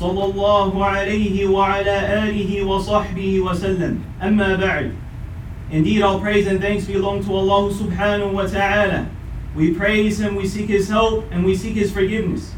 صلى الله عليه وعلى اله وصحبه وسلم اما بعد Indeed, all praise and thanks belong to Allah subhanahu wa ta'ala. We praise Him, we seek His help, and we seek His forgiveness.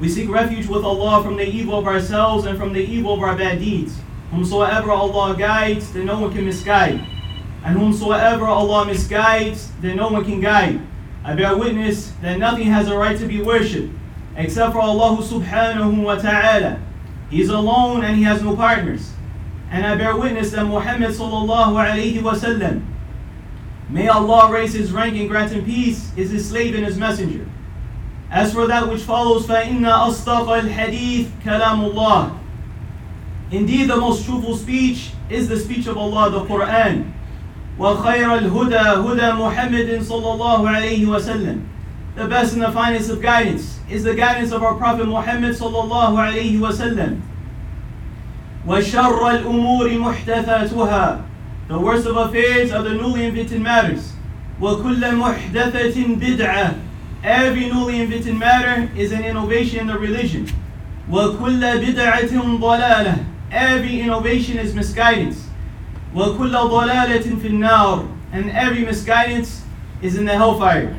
We seek refuge with Allah from the evil of ourselves and from the evil of our bad deeds. Whomsoever Allah guides, then no one can misguide. And whomsoever Allah misguides, then no one can guide. I bear witness that nothing has a right to be worshipped except for Allah subhanahu wa ta'ala. He is alone and He has no partners. And I bear witness that Muhammad sallallahu alayhi wa sallam, may Allah raise his rank and grant him peace, is his slave and his messenger. As for that which follows, فَإِنَّ أَصْدَقَ الْحَدِيثِ كَلَامُ اللَّهِ Indeed, the most truthful speech is the speech of Allah, the Quran. وخير الهدى هدى محمد صلى الله عليه وسلم The best and the finest of guidance is the guidance of our Prophet Muhammad صلى الله عليه وسلم وشر الأمور محدثاتها The worst of affairs are the newly invented matters وكل محدثة بدعة Every newly invented matter is an innovation in the religion وكل بدعة ضلالة Every innovation is misguidance وكل ضلالة في النار and every misguidance is in the hellfire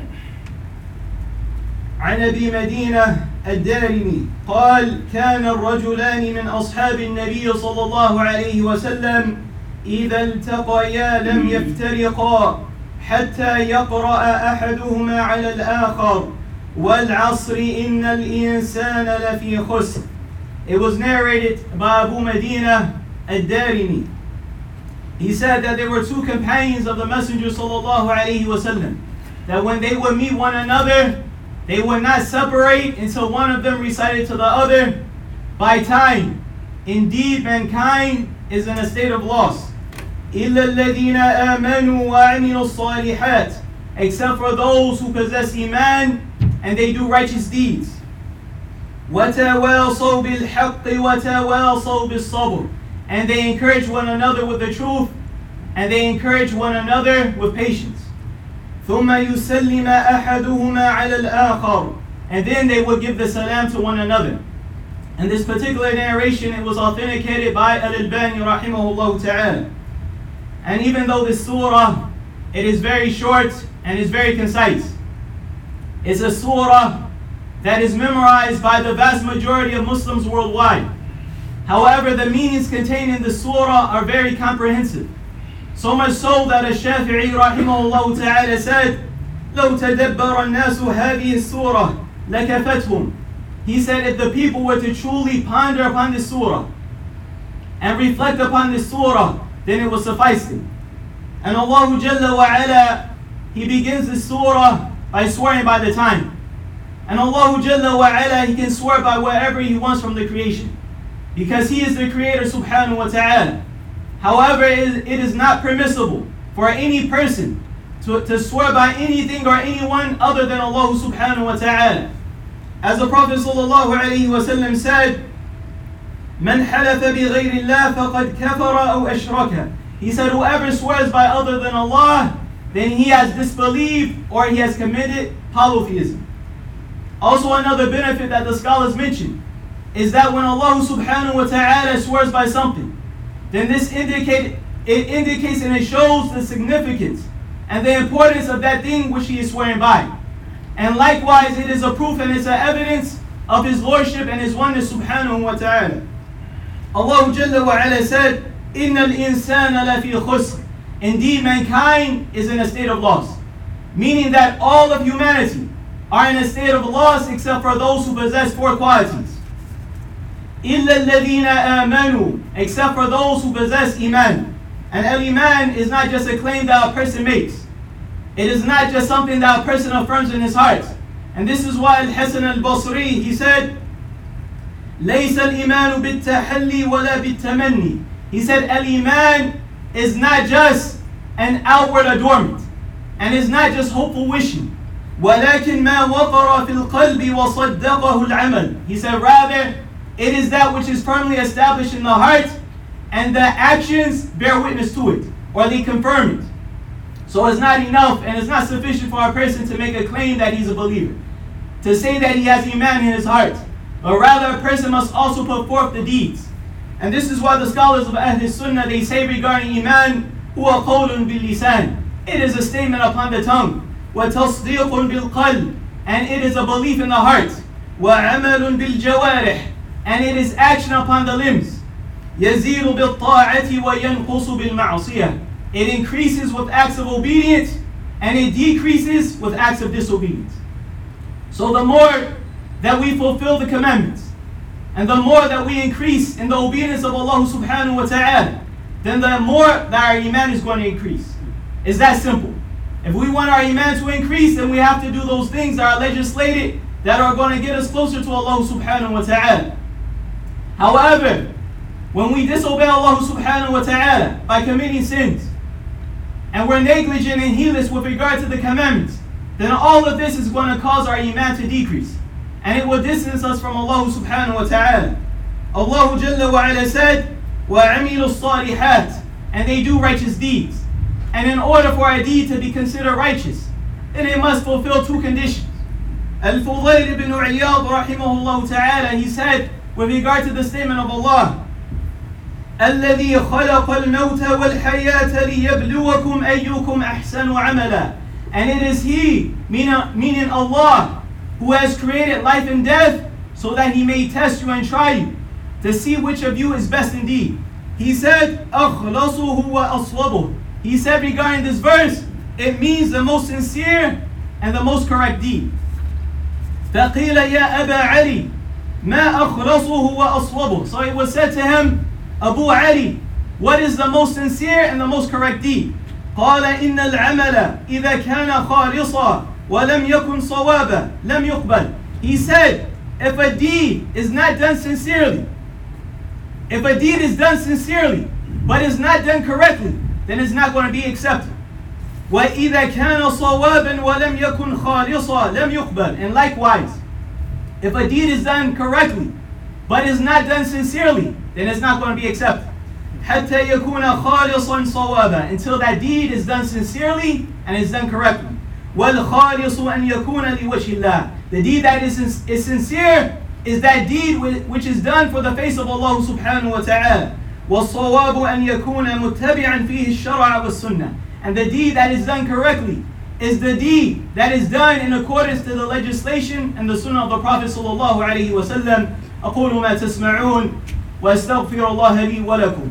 عن ابي مدينه الدارمي قال كان الرجلان من اصحاب النبي صلى الله عليه وسلم اذا التقيا لم يفترقا حتى يقرا احدهما على الآخر والعصر ان الانسان لفي خسر It was narrated by Abu Medina al-Darimi He said that there were two companions of the Messenger sallallahu alaihi wasallam. That when they would meet one another, they would not separate until one of them recited to the other by time. Indeed, mankind is in a state of loss. إِلَّا الَّذِينَ آمَنُوا وَعَمِلُوا الصَّالِحَاتِ Except for those who possess Iman and they do righteous deeds. وَتَوَاصَوْا بِالْحَقِّ وَتَوَاصَوْا بِالصَّبْرِ and they encourage one another with the truth, and they encourage one another with patience. ثم يسلم أحدهما على الآخر and then they would give the salam to one another. In this particular narration, it was authenticated by Al-Albani rahimahullah ta'ala. And even though this surah, it is very short and is very concise. It's a surah that is memorized by the vast majority of Muslims worldwide. However, the meanings contained in the surah are very comprehensive. So much so that Ash-Shafi'i rahimahullah ta'ala said, لو تدبر الناس هذه السورة لكفتهم. He said if the people were to truly ponder upon this surah and reflect upon this surah, then it will suffice them. And Allah Jalla wa ala, He begins the surah by swearing by the time. And Allah Jalla wa ala, He can swear by whatever He wants from the creation because He is the Creator subhanahu wa ta'ala. However, it is not permissible for any person to, to swear by anything or anyone other than Allah subhanahu wa ta'ala. As the Prophet sallallahu alayhi wa sallam said, من حلف بغير الله فقد كفر أو أشرك. He said, whoever swears by other than Allah, then he has disbelieved or he has committed polytheism. Also another benefit that the scholars mention is that when Allah subhanahu wa ta'ala swears by something, then this indicate it indicates and it shows the significance and the importance of that thing which he is swearing by. And likewise, it is a proof and it's an evidence of his lordship and his oneness subhanahu wa ta'ala. Allah Jalla wa ala said, إِنَّ الْإِنسَانَ لَفِي خُسْرٍ Indeed, mankind is in a state of loss. Meaning that all of humanity are in a state of loss except for those who possess four qualities. إِلَّا الَّذِينَ آمَنُوا Except for those who possess Iman. And Al-Iman is not just a claim that a person makes. It is not just something that a person affirms in his heart. And this is why Al-Hasan al-Basri, he said, ليس الإيمان بالتحلي ولا بالتمني. He said, Al-Iman is not just an outward adornment and is not just hopeful wishing. ولكن ما وقر في القلب وصدقه العمل. He said, rather, it is that which is firmly established in the heart, and the actions bear witness to it, or they confirm it. So it's not enough and it's not sufficient for a person to make a claim that he's a believer, to say that he has Iman in his heart, but rather a person must also put forth the deeds. And this is why the scholars of Ahl Sunnah they say regarding Iman, huwa qawlun bil lisan. It is a statement upon the tongue. Wa tasdiqun bil qalb. And it is a belief in the heart. Wa amalun bil jawarih and it is action upon the limbs يزيد بالطاعة وينقص بالمعصية it increases with acts of obedience and it decreases with acts of disobedience so the more that we fulfill the commandments and the more that we increase in the obedience of Allah subhanahu wa ta'ala then the more that our iman is going to increase it's that simple if we want our iman to increase, then we have to do those things that are legislated that are going to get us closer to Allah subhanahu wa ta'ala. However, when we disobey Allah subhanahu wa ta'ala by committing sins, and we're negligent and heedless with regard to the commandments, then all of this is going to cause our iman to decrease. And it will distance us from Allah subhanahu wa ta'ala. Allah Jalla wa ala said, وَعَمِلُوا الصَّالِحَاتِ And they do righteous deeds. And in order for a deed to be considered righteous, then it must fulfill two conditions. Al-Fudayl ibn Iyad rahimahullah ta'ala, he said, with regard to the statement of Allah, الذي خلق الموت والحياة ليبلوكم أيكم أحسن عملا And it is He, meaning Allah, who has created life and death so that He may test you and try you to see which of you is best indeed. He said, أخلصه وأصوبه he said regarding this verse, it means the most sincere and the most correct deed. فقيل يا أبا علي ما أخلصه وأصوبه So it was said to him, Abu Ali, what is the most sincere and the most correct deed? قال إن العمل إذا كان خالصا ولم يكن صوابا لم يقبل He said, if a deed is not done sincerely, if a deed is done sincerely, but is not done correctly, then it's not going to be accepted. وإذا كان صوابا ولم يكن خالصا لم يقبل and likewise if a deed is done correctly but is not done sincerely then it's not going to be accepted حتى يكون خالصا صوابا until that deed is done sincerely and is done correctly والخالص أن يكون لوجه الله the deed that is, is sincere is that deed which is done for the face of Allah subhanahu wa ta'ala والصواب أن يكون متبعا فيه الشرع والسنة and the deed that is done correctly is the deed that is done in accordance to the legislation and the sunnah of the Prophet صلى الله عليه وسلم أقول ما تسمعون وأستغفر الله لي ولكم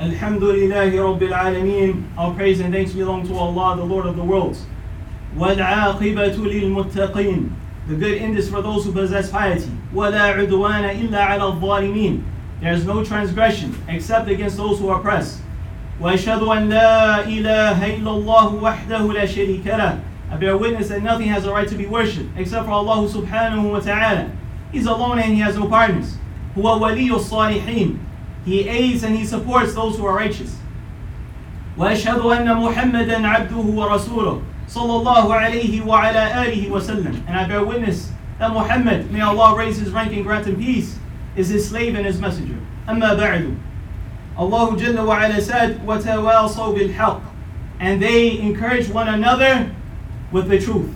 الحمد لله رب العالمين All praise and thanks belong to Allah, the Lord of the worlds. وَالْعَاقِبَةُ لِلْمُتَّقِينَ The good end is for those who possess piety. وَلَا عُدْوَانَ إِلَّا عَلَى الظَّالِمِينَ There is no transgression except against those who oppress. وَأَشْهَدُ أَنْ لَا إِلَهَ إِلَّا اللَّهُ وَحْدَهُ لَا شَرِيكَ لَهُ I bear witness that nothing has a right to be worshipped except for Allah subhanahu wa ta'ala. He's alone and He has no partners. هُوَ وَلِيُّ الصَّالِحِينَ He aids and He supports those who are righteous. وأشهد أن محمدا عبده ورسوله sallallahu alayhi wa ala alihi wa sallam. And I bear witness that Muhammad, may Allah raise his rank and grant him peace, is his slave and his messenger. أما بعد. Allah Jalla wa ala said, وَتَوَاصَوْا بِالْحَقِّ And they encourage one another with the truth.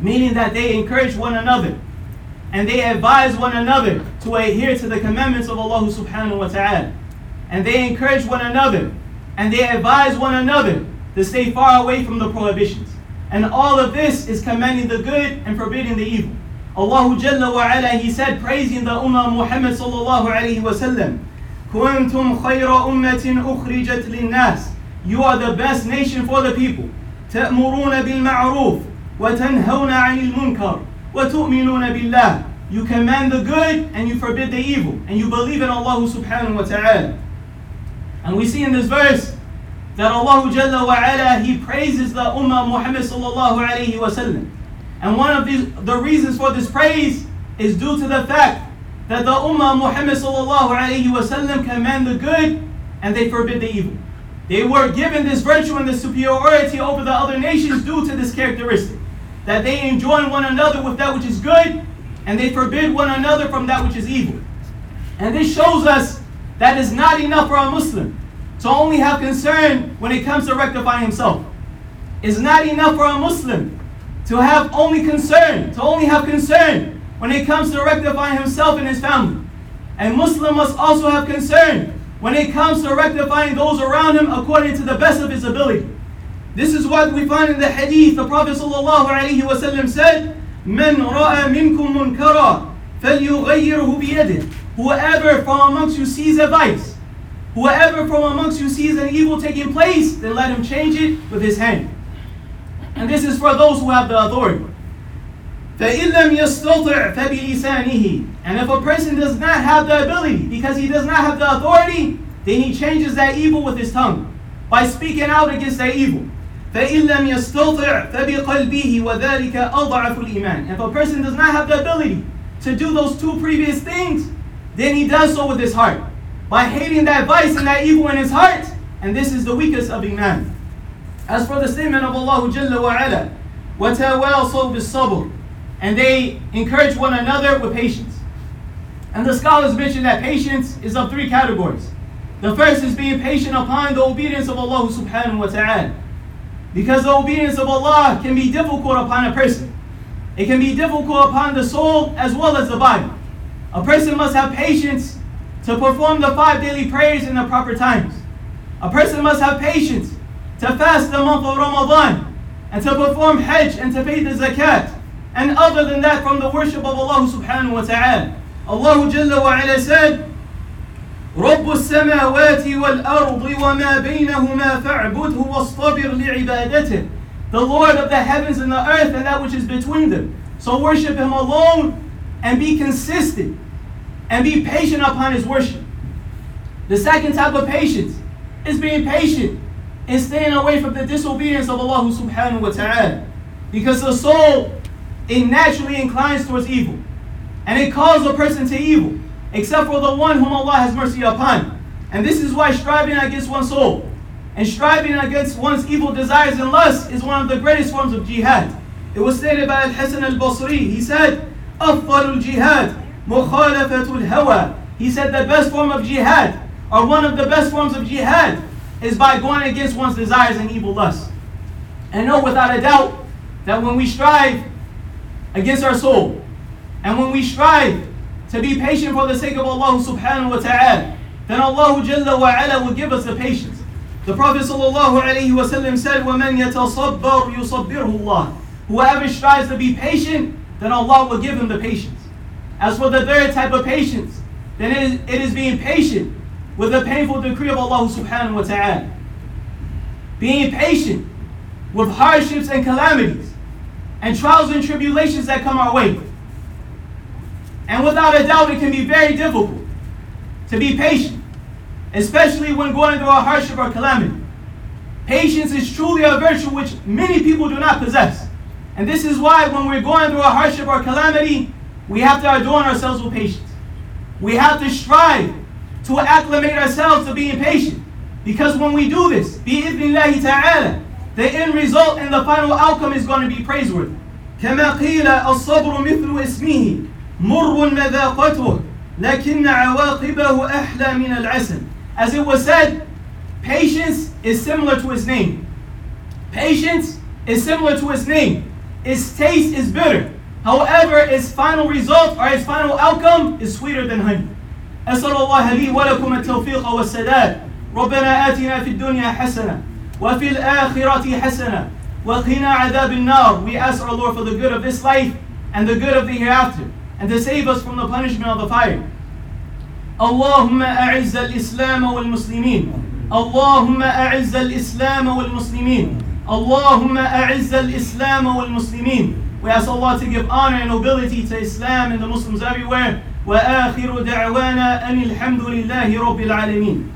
Meaning that they encourage one another and they advise one another to adhere to the commandments of Allah subhanahu wa ta'ala. And they encourage one another and they advise one another to stay far away from the prohibitions. And all of this is commanding the good and forbidding the evil. Allah Jalla wa ala, He said, praising the Ummah Muhammad sallallahu alayhi wa sallam, كنتم خير أمة أخرجت للناس You are the best nation for the people. تأمرون بالمعروف وتنهون عن المنكر وتؤمنون بالله You command the good and you forbid the evil and you believe in Allah subhanahu wa ta'ala. And we see in this verse that Allah Jalla wa ala, He praises the Ummah Muhammad sallallahu alayhi wasallam. And one of these, the reasons for this praise is due to the fact that the Ummah Muhammad sallallahu alayhi wasallam command the good and they forbid the evil. They were given this virtue and this superiority over the other nations due to this characteristic. That they enjoin one another with that which is good and they forbid one another from that which is evil. And this shows us that it's not enough for a Muslim to only have concern when it comes to rectifying himself. It's not enough for a Muslim to have only concern, to only have concern when it comes to rectifying himself and his family. And Muslim must also have concern when it comes to rectifying those around him according to the best of his ability. This is what we find in the hadith. The Prophet ﷺ said, من رأى منكم منكرا فليغيره بيده Whoever from amongst you sees a vice, whoever from amongst you sees an evil taking place, then let him change it with his hand. And this is for those who have the authority. فَإِن لَمْ يَسْتَطِعْ فَبِلِسَانِهِ And if a person does not have the ability, because he does not have the authority, then he changes that evil with his tongue by speaking out against that evil. فإن لم يستطع فبقلبه وذلك أضعف الإيمان. If a person does not have the ability to do those two previous things, then he does so with his heart. By hating that vice and that evil in his heart, and this is the weakest of Iman. As for the statement of Allah Jalla wa ala, وَتَوَاصَوْا بِالصَّبْرِ And they encourage one another with patience. And the scholars mention that patience is of three categories. The first is being patient upon the obedience of Allah subhanahu wa ta'ala. Because the obedience of Allah can be difficult upon a person. It can be difficult upon the soul as well as the body. A person must have patience to perform the five daily prayers in the proper times. A person must have patience to fast the month of Ramadan and to perform Hajj and to pay the zakat. And other than that, from the worship of Allah subhanahu wa ta'ala. Allah Jalla wa ala said, رب السماوات والأرض وما بينهما فاعبده واصطبر لعبادته The Lord of the heavens and the earth and that which is between them. So worship Him alone and be consistent and be patient upon His worship. The second type of patience is being patient and staying away from the disobedience of Allah subhanahu wa ta'ala. Because the soul, it naturally inclines towards evil. And it calls a person to evil except for the one whom Allah has mercy upon. And this is why striving against one's soul and striving against one's evil desires and lusts is one of the greatest forms of jihad. It was stated by Al-Hasan al-Basri. He said, أفضل الجهاد مخالفة الهوى. He said the best form of jihad, or one of the best forms of jihad, is by going against one's desires and evil lusts. And know without a doubt that when we strive against our soul, and when we strive to be patient for the sake of Allah subhanahu wa ta'ala, then Allah Jalla wa ala will give us the patience. The Prophet sallallahu alayhi wa sallam said, وَمَنْ يَتَصَبَّرْ يُصَبِّرْهُ اللَّهِ Whoever strives to be patient, then Allah will give him the patience. As for the third type of patience, then it is, it is being patient with the painful decree of Allah subhanahu wa ta'ala. Being patient with hardships and calamities and trials and tribulations that come our way. And without a doubt, it can be very difficult to be patient, especially when going through a hardship or calamity. Patience is truly a virtue which many people do not possess. And this is why when we're going through a hardship or calamity, we have to adorn ourselves with patience. We have to strive to acclimate ourselves to being patient. Because when we do this, bi'idhnillahi ta'ala, the end result and the final outcome is going to be praiseworthy. كما قيل الصبر مثل اسمه مر مذاقته لكن عواقبه أحلى من العسل As it was said, patience is similar to its name. Patience is similar to its name. Its taste is bitter. However, its final result or its final outcome is sweeter than honey. أسأل الله لي ولكم التوفيق والسداد ربنا آتنا في الدنيا حسنة وفي الآخرة حسنة وقنا عذاب النار We ask our Lord for the good of this life and the good of the hereafter and to save us from the punishment of the fire. اللهم أعز الإسلام والمسلمين اللهم أعز الإسلام والمسلمين اللهم أعز الإسلام والمسلمين We ask Allah to give honor and nobility to Islam and the Muslims everywhere. وآخر دعوانا أن الحمد لله رب العالمين